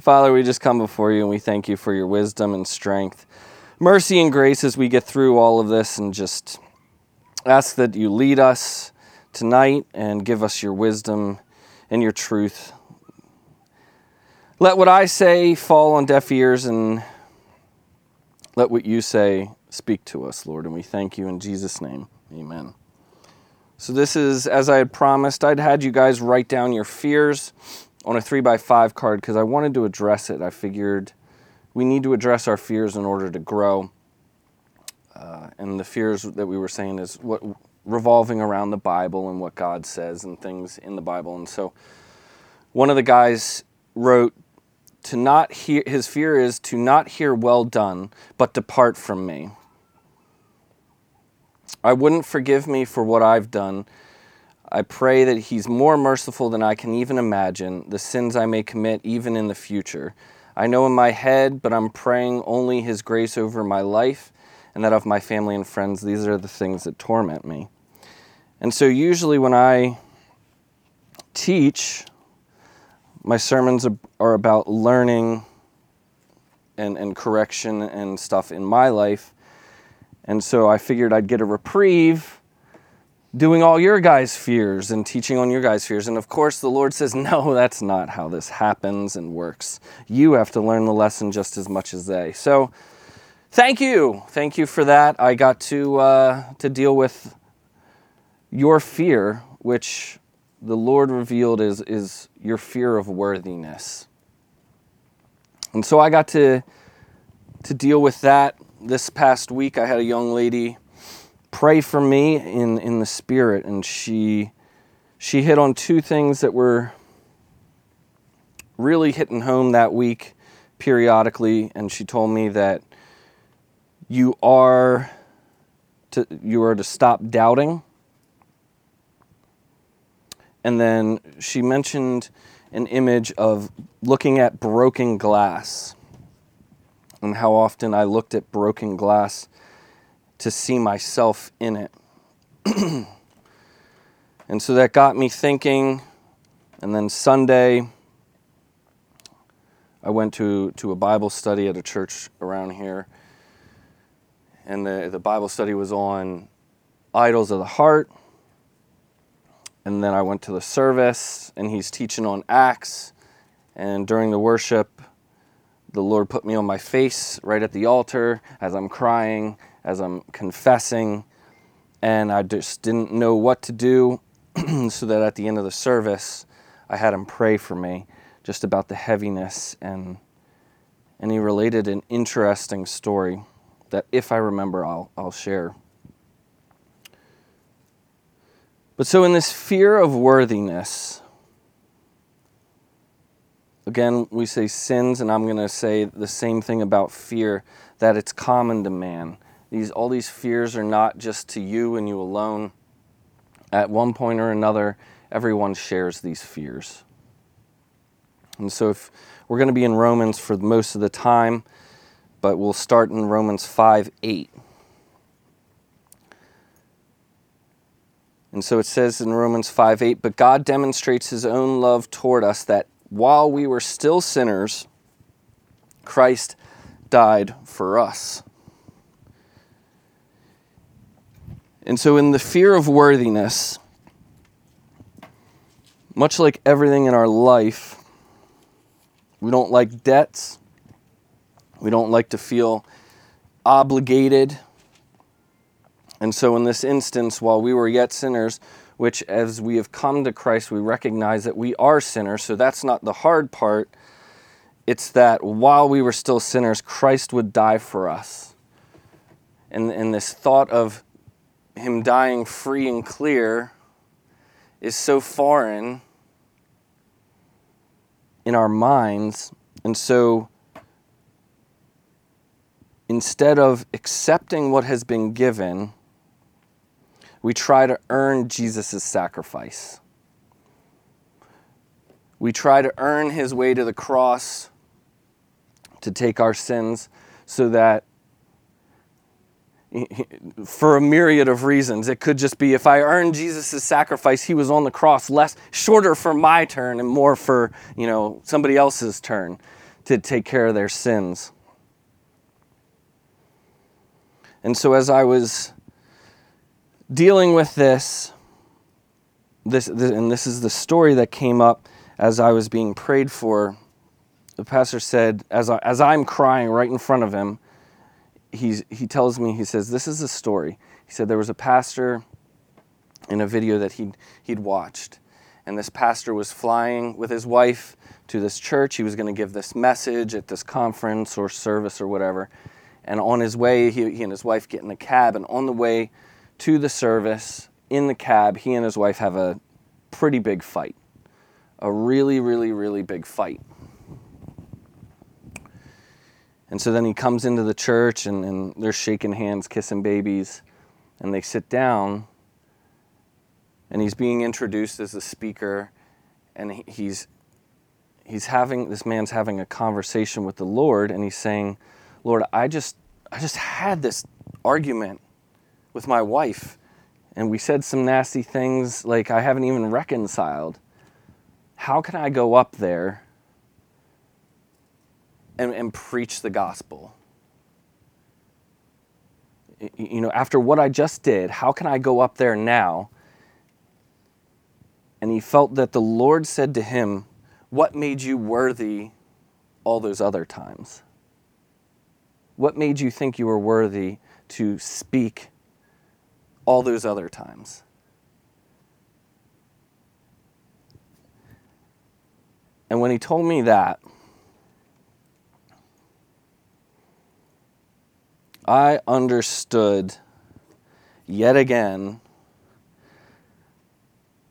Father, we just come before you and we thank you for your wisdom and strength, mercy and grace as we get through all of this and just ask that you lead us tonight and give us your wisdom and your truth. Let what I say fall on deaf ears and let what you say speak to us, Lord. And we thank you in Jesus' name. Amen. So, this is, as I had promised, I'd had you guys write down your fears on a three by five card because I wanted to address it. I figured we need to address our fears in order to grow. Uh, and the fears that we were saying is what revolving around the Bible and what God says and things in the Bible. And so one of the guys wrote to not hear his fear is to not hear well done, but depart from me. I wouldn't forgive me for what I've done I pray that He's more merciful than I can even imagine, the sins I may commit even in the future. I know in my head, but I'm praying only His grace over my life and that of my family and friends. These are the things that torment me. And so, usually, when I teach, my sermons are about learning and, and correction and stuff in my life. And so I figured I'd get a reprieve doing all your guys' fears and teaching on your guys' fears. And of course, the Lord says, no, that's not how this happens and works. You have to learn the lesson just as much as they. So, thank you. Thank you for that. I got to, uh, to deal with your fear, which the Lord revealed is, is your fear of worthiness. And so I got to, to deal with that this past week. I had a young lady pray for me in, in the spirit. And she she hit on two things that were really hitting home that week periodically. And she told me that you are to you are to stop doubting. And then she mentioned an image of looking at broken glass and how often I looked at broken glass to see myself in it. and so that got me thinking. And then Sunday, I went to, to a Bible study at a church around here. And the, the Bible study was on idols of the heart. And then I went to the service, and he's teaching on Acts. And during the worship, the Lord put me on my face right at the altar as I'm crying as I'm confessing, and I just didn't know what to do, so that at the end of the service, I had him pray for me just about the heaviness and and he related an interesting story that if I remember I'll I'll share. But so in this fear of worthiness, again we say sins and I'm going to say the same thing about fear that it's common to man these all these fears are not just to you and you alone. At one point or another, everyone shares these fears. And so if we're going to be in Romans for most of the time, but we'll start in Romans 5 8. And so it says in Romans 5 8, but God demonstrates his own love toward us that while we were still sinners, Christ died for us. And so, in the fear of worthiness, much like everything in our life, we don't like debts. We don't like to feel obligated. And so, in this instance, while we were yet sinners, which as we have come to Christ, we recognize that we are sinners. So, that's not the hard part. It's that while we were still sinners, Christ would die for us. And, and this thought of him dying free and clear is so foreign in our minds. And so instead of accepting what has been given, we try to earn Jesus' sacrifice. We try to earn his way to the cross to take our sins so that for a myriad of reasons. It could just be if I earned Jesus' sacrifice, he was on the cross, less shorter for my turn and more for, you know, somebody else's turn. to take care of their sins. And so, as I was dealing with this, this, this, and this is the story that came up as I was being prayed for. The pastor said, as, I, as I'm crying right in front of him, he's, he tells me, he says, This is a story. He said, There was a pastor in a video that he'd, he'd watched. And this pastor was flying with his wife to this church. He was going to give this message at this conference or service or whatever. And on his way, he, he and his wife get in a cab. And on the way to the service, in the cab, he and his wife have a pretty big fight. A really, really, really big fight. And so then he comes into the church and, and they're shaking hands, kissing babies, and they sit down. And he's being introduced as a speaker, and he's he's having this man's having a conversation with the Lord, and he's saying, "Lord, I just I just had this argument with my wife, and we said some nasty things like I haven't even reconciled. How can I go up there and, and preach the gospel? You know, after what I just did, how can I go up there now? And he felt that the Lord said to him, What made you worthy all those other times? What made you think you were worthy to speak all those other times? And when he told me that, I understood yet again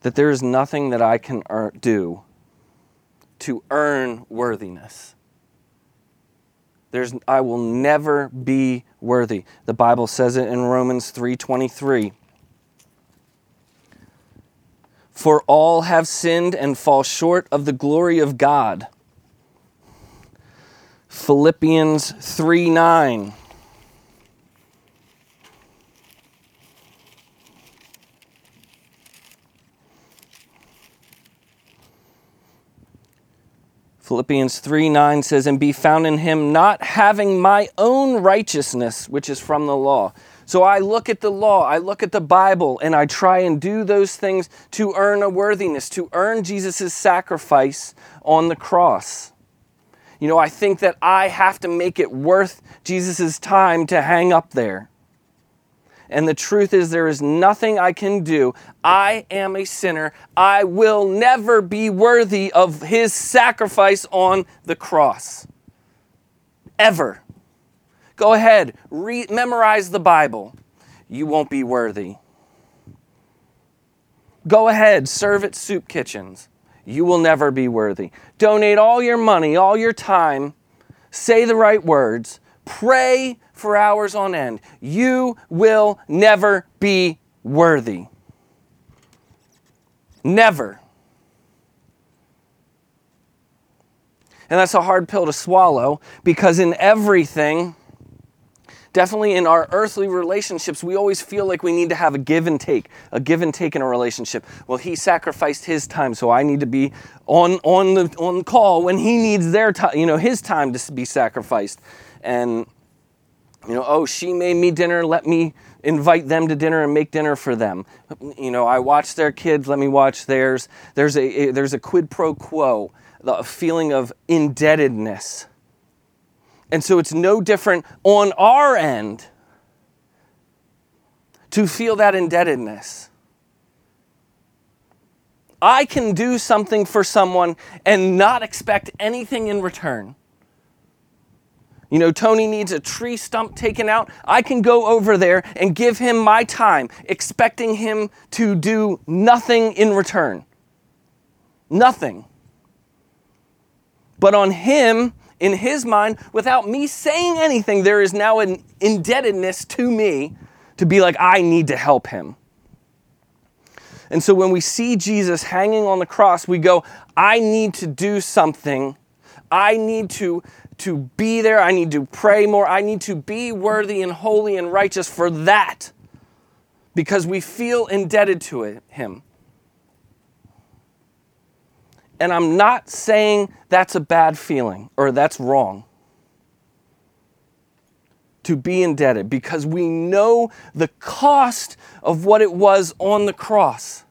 that there is nothing that I can do to earn worthiness. There's, I will never be worthy. The Bible says it in Romans 3:23. For all have sinned and fall short of the glory of God. Philippians 3 9. Philippians 3 9 says, And be found in him, not having my own righteousness, which is from the law. So I look at the law, I look at the Bible, and I try and do those things to earn a worthiness, to earn Jesus' sacrifice on the cross. You know, I think that I have to make it worth Jesus' time to hang up there. And the truth is, there is nothing I can do. I am a sinner. I will never be worthy of his sacrifice on the cross. Ever. Go ahead, re- memorize the Bible. You won't be worthy. Go ahead, serve at soup kitchens. You will never be worthy. Donate all your money, all your time, say the right words, pray for hours on end. You will never be worthy. Never. And that's a hard pill to swallow because in everything, definitely in our earthly relationships, we always feel like we need to have a give and take, a give and take in a relationship. Well, he sacrificed his time, so I need to be on, on, the, on call when he needs their time, you know, his time to be sacrificed. And you know, oh, she made me dinner, let me invite them to dinner and make dinner for them. You know, I watch their kids, let me watch theirs. There's a, there's a quid pro quo, the feeling of indebtedness. And so it's no different on our end to feel that indebtedness. I can do something for someone and not expect anything in return. You know, Tony needs a tree stump taken out. I can go over there and give him my time, expecting him to do nothing in return. Nothing. But on him, in his mind, without me saying anything, there is now an indebtedness to me to be like, I need to help him. And so when we see Jesus hanging on the cross, we go, I need to do something. I need to to be there. I need to pray more. I need to be worthy and holy and righteous for that because we feel indebted to it, Him. And I'm not saying that's a bad feeling or that's wrong to be indebted because we know the cost of what it was on the cross.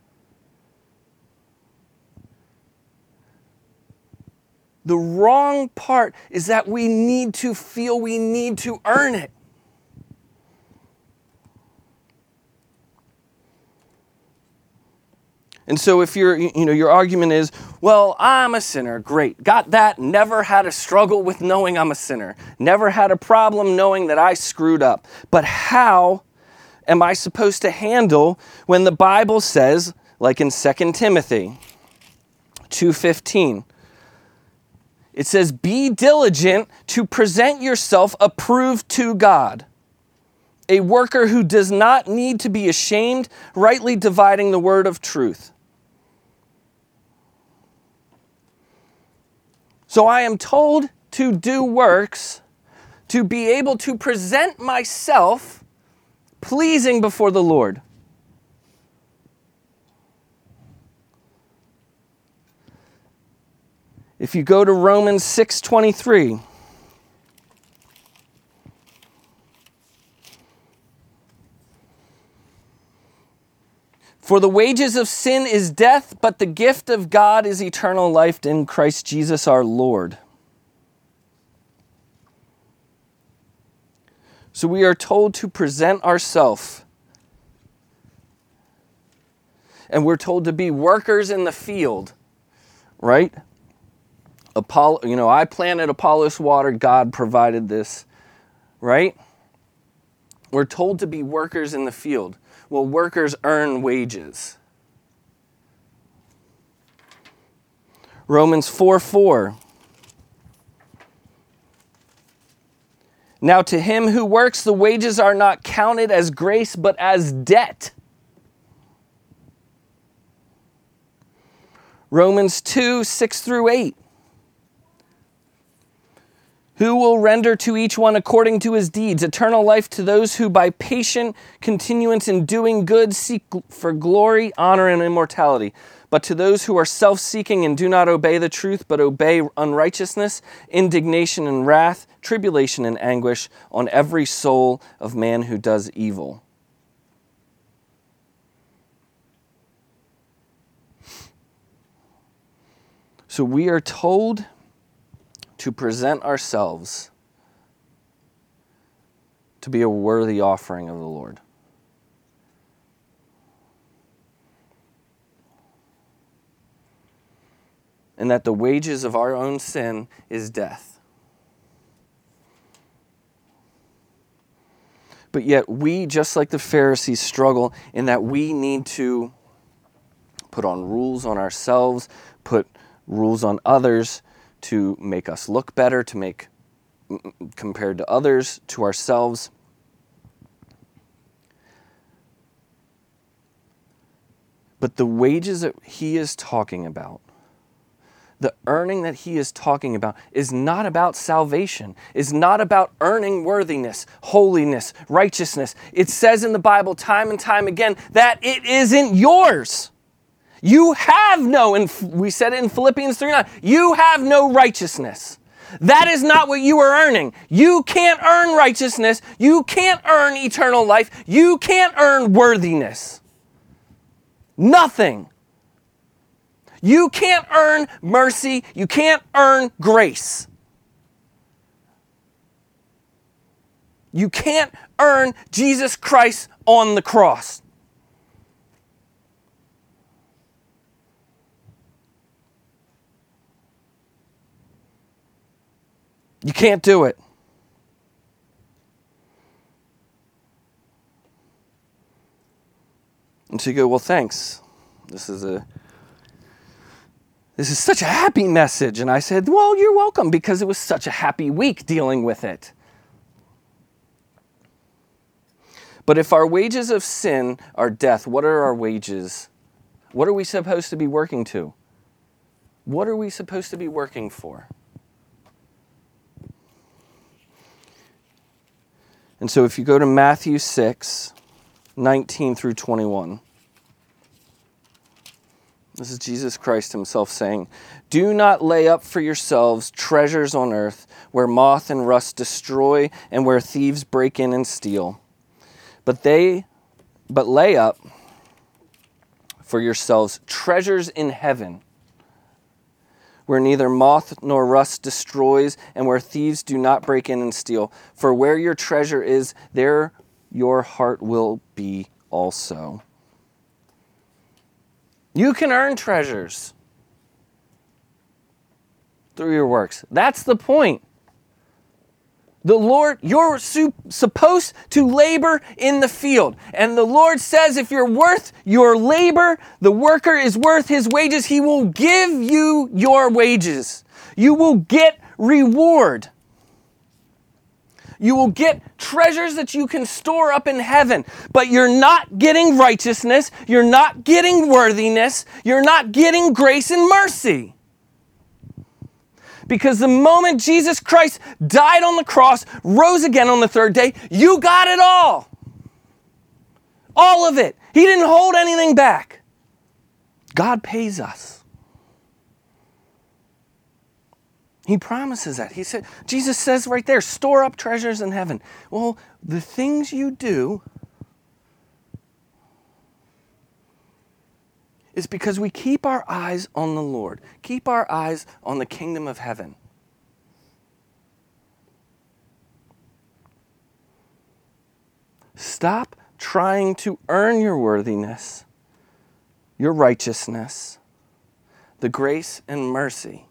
The wrong part is that we need to feel we need to earn it. And so if your you know your argument is, well, I'm a sinner, great. Got that, never had a struggle with knowing I'm a sinner. Never had a problem knowing that I screwed up. But how am I supposed to handle when the Bible says like in 2 Timothy 2:15 it says be diligent to present yourself approved to God a worker who does not need to be ashamed, rightly dividing the word of truth. So I am told to do works to be able to present myself pleasing before the Lord. If you go to Romans 6:23 For the wages of sin is death, but the gift of God is eternal life in Christ Jesus our Lord. So we are told to present ourselves. And we're told to be workers in the field, right? Apollo, you know, I planted Apollos water, God provided this, right? We're told to be workers in the field. Well, workers earn wages. Romans 4 4. Now, to him who works, the wages are not counted as grace, but as debt. Romans 2 6 through 8. Who will render to each one according to his deeds eternal life to those who by patient continuance in doing good seek for glory, honor, and immortality? But to those who are self seeking and do not obey the truth, but obey unrighteousness, indignation and wrath, tribulation and anguish on every soul of man who does evil. So we are told to present ourselves to be a worthy offering of the Lord. And that the wages of our own sin is death. But yet, we, just like the Pharisees, struggle in that we need to put on rules on ourselves, put rules on others to make us look better, to make compared to others, to ourselves. But the wages that he is talking about, the earning that he is talking about, is not about salvation, is not about earning worthiness, holiness, righteousness. It says in the Bible time and time again that it isn't yours. You have no, and we said it in Philippians 3 9, you have no righteousness. That is not what you are earning. You can't earn righteousness. You can't earn eternal life. You can't earn worthiness. Nothing. You can't earn mercy. You can't earn grace. You can't earn Jesus Christ on the cross. You can't do it. And so you go, well, thanks. This is a this is such a happy message. And I said, Well, you're welcome because it was such a happy week dealing with it. But if our wages of sin are death, what are our wages? What are we supposed to be working to? What are we supposed to be working for? And so if you go to Matthew 6, 19 through 21, This is Jesus Christ Himself saying, Do not lay up for yourselves treasures on earth where moth and rust destroy and where thieves break in and steal. But they but lay up for yourselves treasures in heaven where neither moth nor rust destroys and where thieves do not break in and steal. For where your treasure is, there your heart will be also. You can earn treasures through your works. That's the point. The Lord, you're su- supposed to labor in the field. And the Lord says if you're worth your labor, the worker is worth his wages. He will give you your wages. You will get reward. You will get treasures that you can store up in heaven, but you're not getting righteousness, you're not getting worthiness, you're not getting grace and mercy. Because the moment Jesus Christ died on the cross, rose again on the third day, you got it all. All of it. He didn't hold anything back. God pays us. He promises that. He said, Jesus says right there, store up treasures in heaven. Well, the things you do is because we keep our eyes on the Lord, keep our eyes on the kingdom of heaven. Stop trying to earn your worthiness, your righteousness, the grace and mercy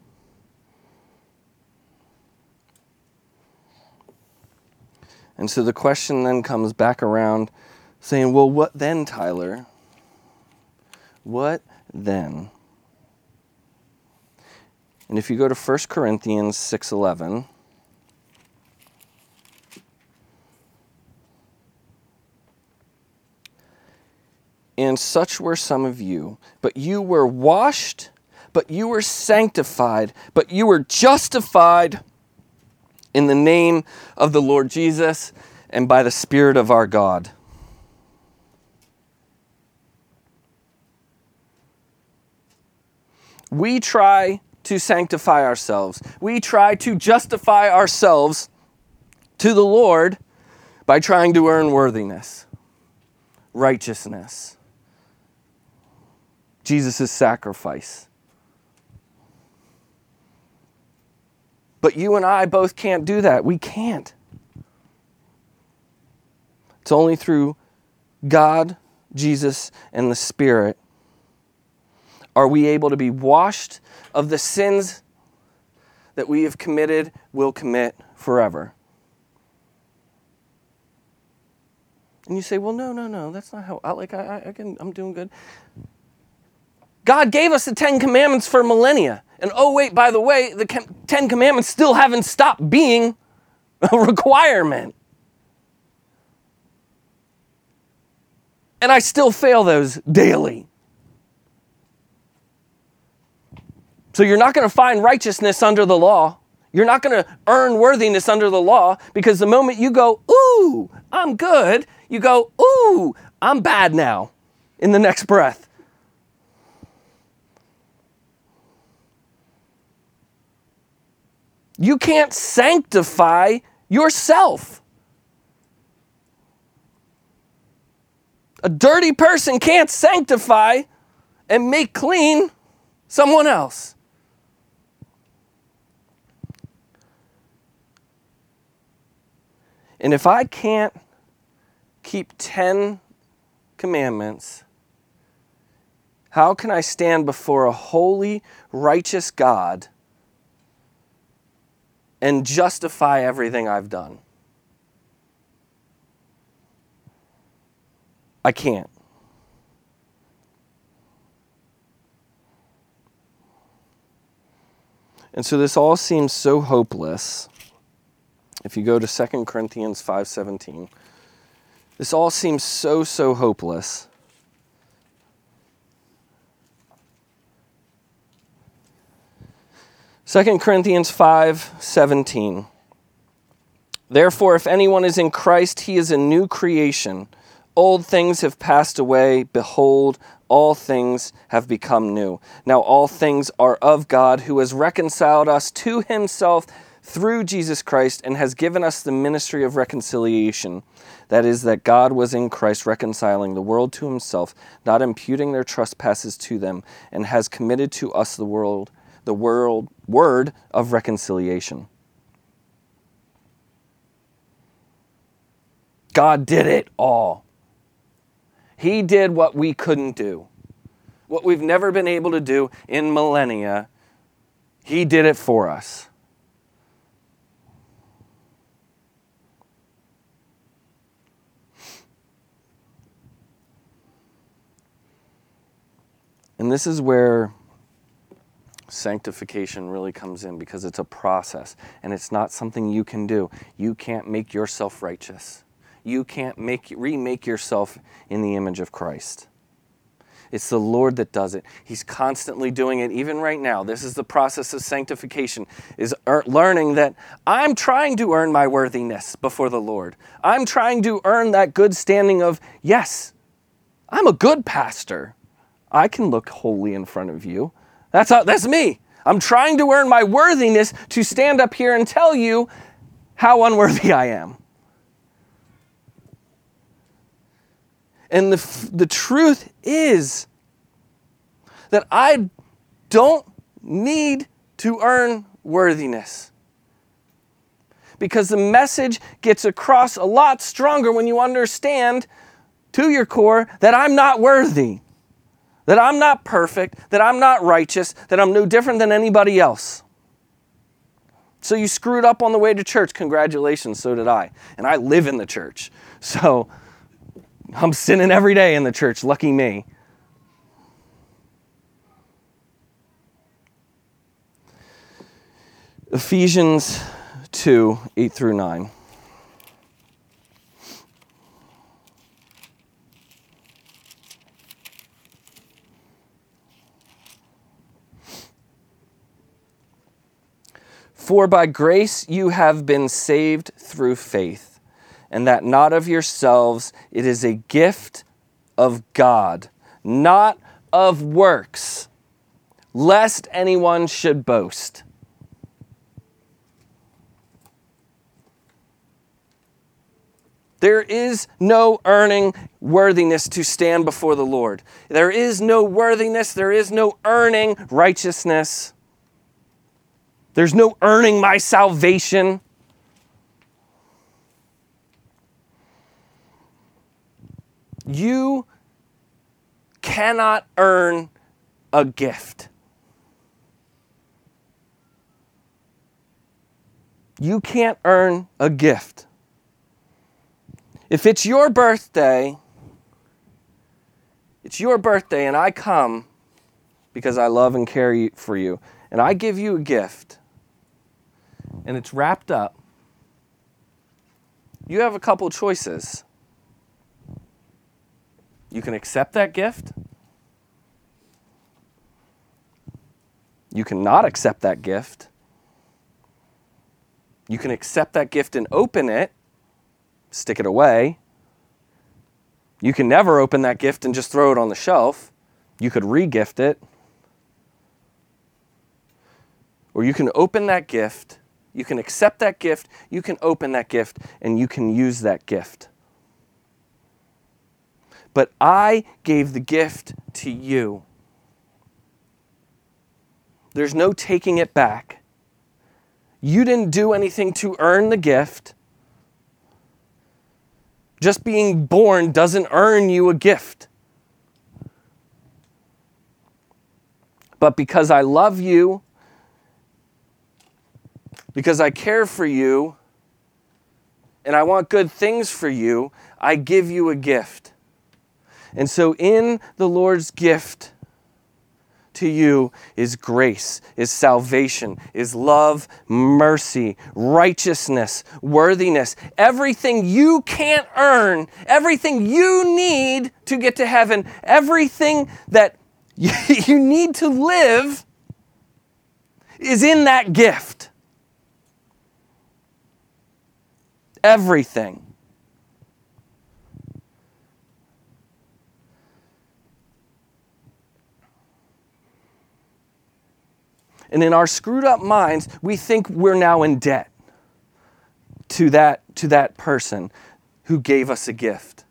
And so the question then comes back around saying, well, what then, Tyler? What then? And if you go to 1 Corinthians 6:11, and such were some of you, but you were washed, but you were sanctified, but you were justified in the name of the Lord Jesus and by the Spirit of our God. We try to sanctify ourselves. We try to justify ourselves to the Lord by trying to earn worthiness, righteousness, Jesus' sacrifice. But you and I both can't do that. We can't. It's only through God, Jesus, and the Spirit are we able to be washed of the sins that we have committed, will commit forever. And you say, well, no, no, no, that's not how, I, like, I, I can, I'm doing good. God gave us the Ten Commandments for millennia. And oh, wait, by the way, the Ten Commandments still haven't stopped being a requirement. And I still fail those daily. So you're not going to find righteousness under the law. You're not going to earn worthiness under the law because the moment you go, ooh, I'm good, you go, ooh, I'm bad now in the next breath. You can't sanctify yourself. A dirty person can't sanctify and make clean someone else. And if I can't keep 10 commandments, how can I stand before a holy, righteous God and justify everything I've done. I can't. And so this all seems so hopeless. If you go to 2 Corinthians 5:17, this all seems so so hopeless. 2 Corinthians 5:17 Therefore, if anyone is in Christ, he is a new creation. Old things have passed away. Behold, all things have become new. Now all things are of God, who has reconciled us to himself through Jesus Christ and has given us the ministry of reconciliation. That is, that God was in Christ reconciling the world to himself, not imputing their trespasses to them, and has committed to us the world, the world word of reconciliation. God did it all. He did what we couldn't do, what we've never been able to do in millennia. He did it for us. And this is where sanctification really comes in because it's a process and it's not something you can do. You can't make yourself righteous. You can't make remake yourself in the image of Christ. It's the Lord that does it. He's constantly doing it even right now. This is the process of sanctification is learning that I'm trying to earn my worthiness before the Lord. I'm trying to earn that good standing of yes, I'm a good pastor. I can look holy in front of you. That's, that's me. I'm trying to earn my worthiness to stand up here and tell you how unworthy I am. And the, the truth is that I don't need to earn worthiness. Because the message gets across a lot stronger when you understand to your core that I'm not worthy that I'm not perfect, that I'm not righteous, that I'm no different than anybody else. So you screwed up on the way to church. Congratulations, so did I. And I live in the church. So I'm sinning every day in the church. Lucky me. Ephesians 2 8 through 9. For by grace you have been saved through faith, and that not of yourselves, it is a gift of God, not of works, lest anyone should boast. There is no earning worthiness to stand before the Lord. There is no worthiness, there is no earning righteousness. There's no earning my salvation. You cannot earn a gift. You can't earn a gift. If it's your birthday, it's your birthday, and I come because I love and care for you, and I give you a gift and it's wrapped up, you have a couple choices. You can accept that gift. You cannot accept that gift. You can accept that gift and open it, stick it away. You can never open that gift and just throw it on the shelf. You could re gift it. Or you can open that gift you can accept that gift, you can open that gift, and you can use that gift. But I gave the gift to you. There's no taking it back. You didn't do anything to earn the gift. Just being born doesn't earn you a gift. But because I love you because I care for you and I want good things for you, I give you a gift. And so, in the Lord's gift to you is grace, is salvation, is love, mercy, righteousness, worthiness. Everything you can't earn, everything you need to get to heaven, everything that you need to live is in that gift. everything. And in our screwed up minds, we think we're now in debt to that, to that person who gave us a gift.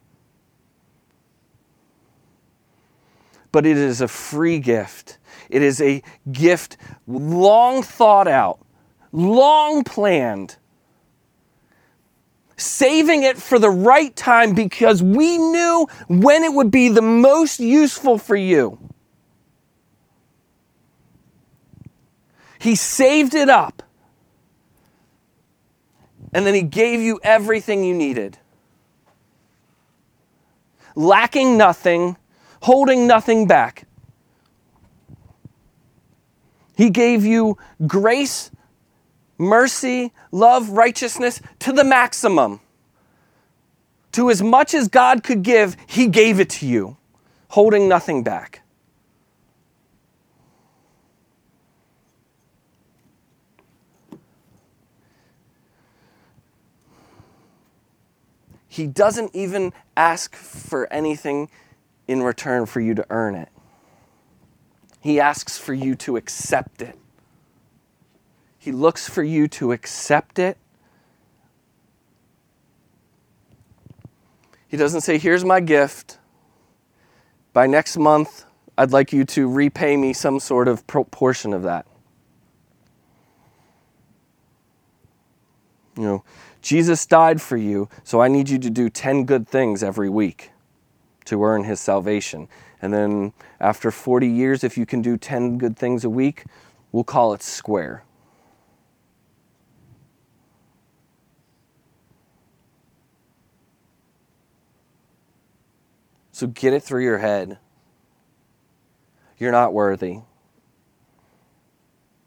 But it is a free gift. It is a gift long thought out, long planned, saving it for the right time because we knew when it would be the most useful for you. He saved it up. And then he gave you everything you needed. Lacking nothing, holding nothing back. He gave you grace, mercy, love, righteousness to the maximum. To as much as God could give, He gave it to you, holding nothing back. He doesn't even ask for anything in return for you to earn it. He asks for you to accept it. He looks for you to accept it. He doesn't say, Here's my gift. By next month, I'd like you to repay me some sort of proportion of that. You know, Jesus died for you, so I need you to do 10 good things every week to earn his salvation. And then after 40 years, if you can do 10 good things a week, we'll call it square. So get it through your head. You're not worthy.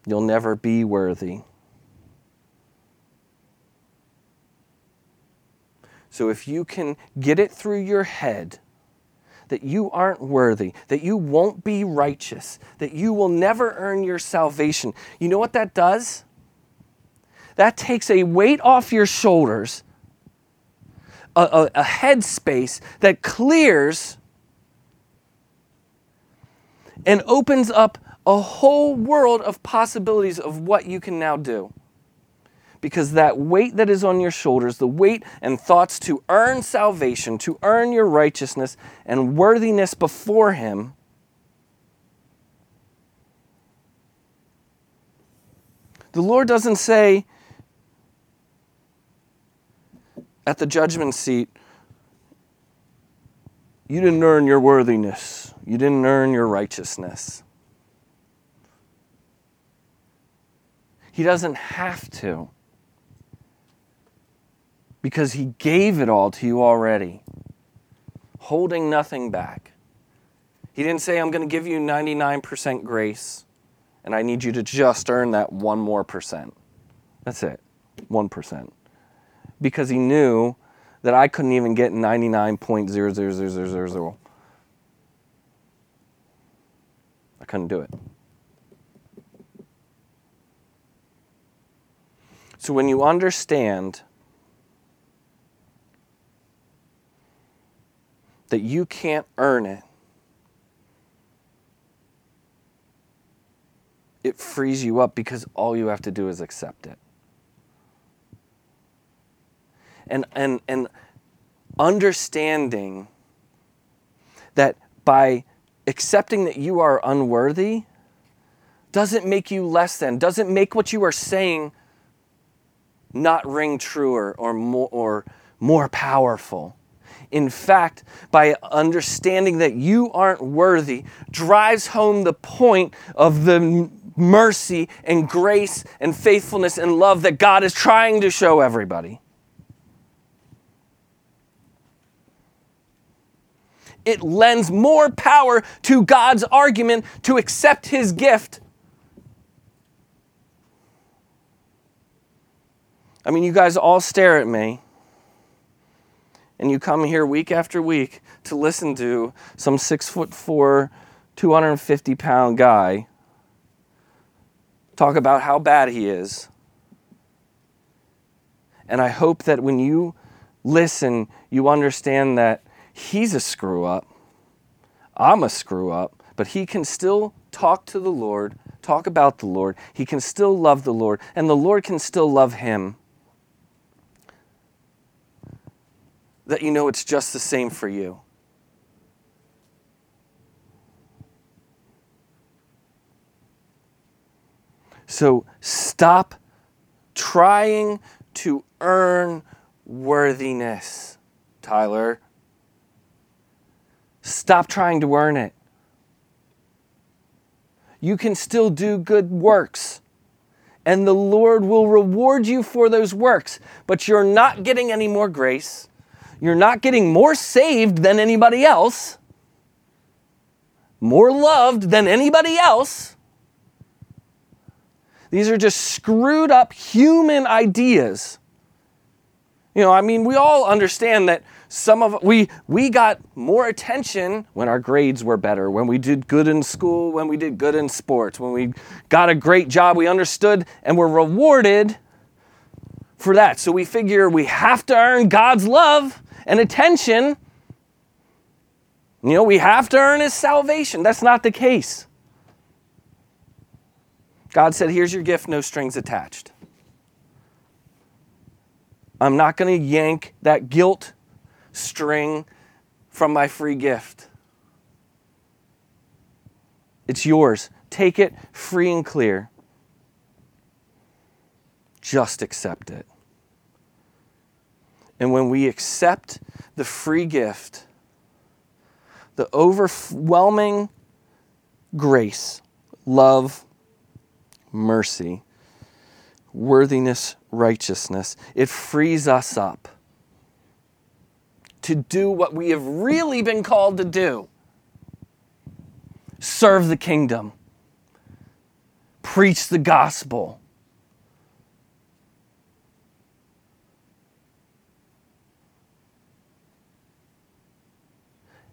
You'll never be worthy. So if you can get it through your head that you aren't worthy, that you won't be righteous, that you will never earn your salvation, you know what that does? That takes a weight off your shoulders, a, a, a headspace that clears and opens up a whole world of possibilities of what you can now do. Because that weight that is on your shoulders, the weight and thoughts to earn salvation, to earn your righteousness and worthiness before Him, the Lord doesn't say at the judgment seat, you didn't earn your worthiness. You didn't earn your righteousness. He doesn't have to because He gave it all to you already, holding nothing back. He didn't say, I'm going to give you 99% grace, and I need you to just earn that one more percent. That's it, 1%. Because He knew that I couldn't even get 99.00000. I couldn't do it. So when you understand that you can't earn it, it frees you up because all you have to do is accept it. And, and, and understanding that by accepting that you are unworthy doesn't make you less than, doesn't make what you are saying not ring truer or more, or more powerful. In fact, by understanding that you aren't worthy, drives home the point of the mercy and grace and faithfulness and love that God is trying to show everybody. It lends more power to God's argument to accept his gift. I mean, you guys all stare at me and you come here week after week to listen to some six foot four, 250 pound guy talk about how bad he is. And I hope that when you listen, you understand that he's a screw up. I'm a screw up, but he can still talk to the Lord, talk about the Lord. He can still love the Lord, and the Lord can still love him. That you know it's just the same for you. So stop trying to earn worthiness, Tyler. Stop trying to earn it. You can still do good works, and the Lord will reward you for those works, but you're not getting any more grace. You're not getting more saved than anybody else, more loved than anybody else. These are just screwed up human ideas. You know, I mean, we all understand that some of we we got more attention when our grades were better, when we did good in school, when we did good in sports, when we got a great job, we understood and were rewarded for that. So we figure we have to earn God's love and attention. You know, we have to earn his salvation. That's not the case. God said, Here's your gift, no strings attached. I'm not going to yank that guilt string from my free gift. It's yours. Take it free and clear. Just accept it. And when we accept the free gift, the overwhelming grace, love, mercy, worthiness, righteousness. It frees us up to do what we have really been called to do serve the kingdom, preach the gospel.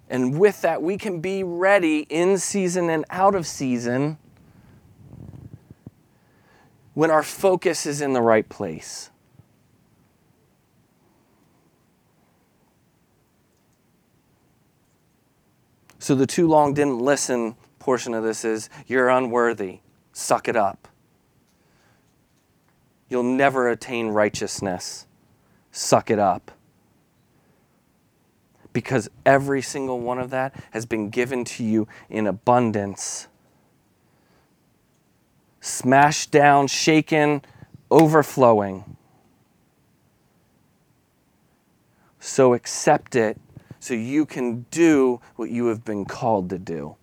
And with that, we can be ready in season and out of season when our focus is in the right place. So the too long didn't listen portion of this is you're unworthy. Suck it up. You'll never attain righteousness. Suck it up. Because every single one of that has been given to you in abundance smashed down, shaken, overflowing. So accept it so you can do what you have been called to do.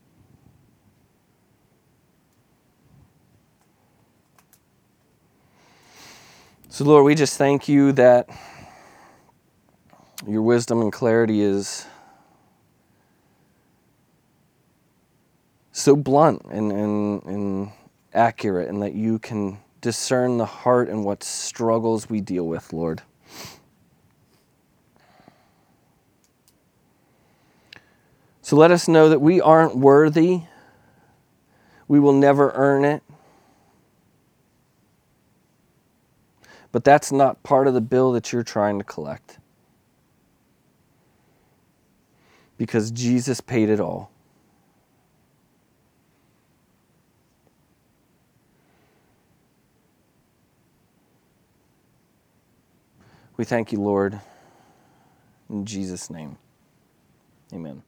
So, Lord, we just thank you that your wisdom and clarity is so blunt and, and, and accurate and that you can discern the heart and what struggles we deal with, Lord. So let us know that we aren't worthy. We will never earn it. But that's not part of the bill that you're trying to collect. Because Jesus paid it all. We thank you, Lord. In Jesus' name, amen.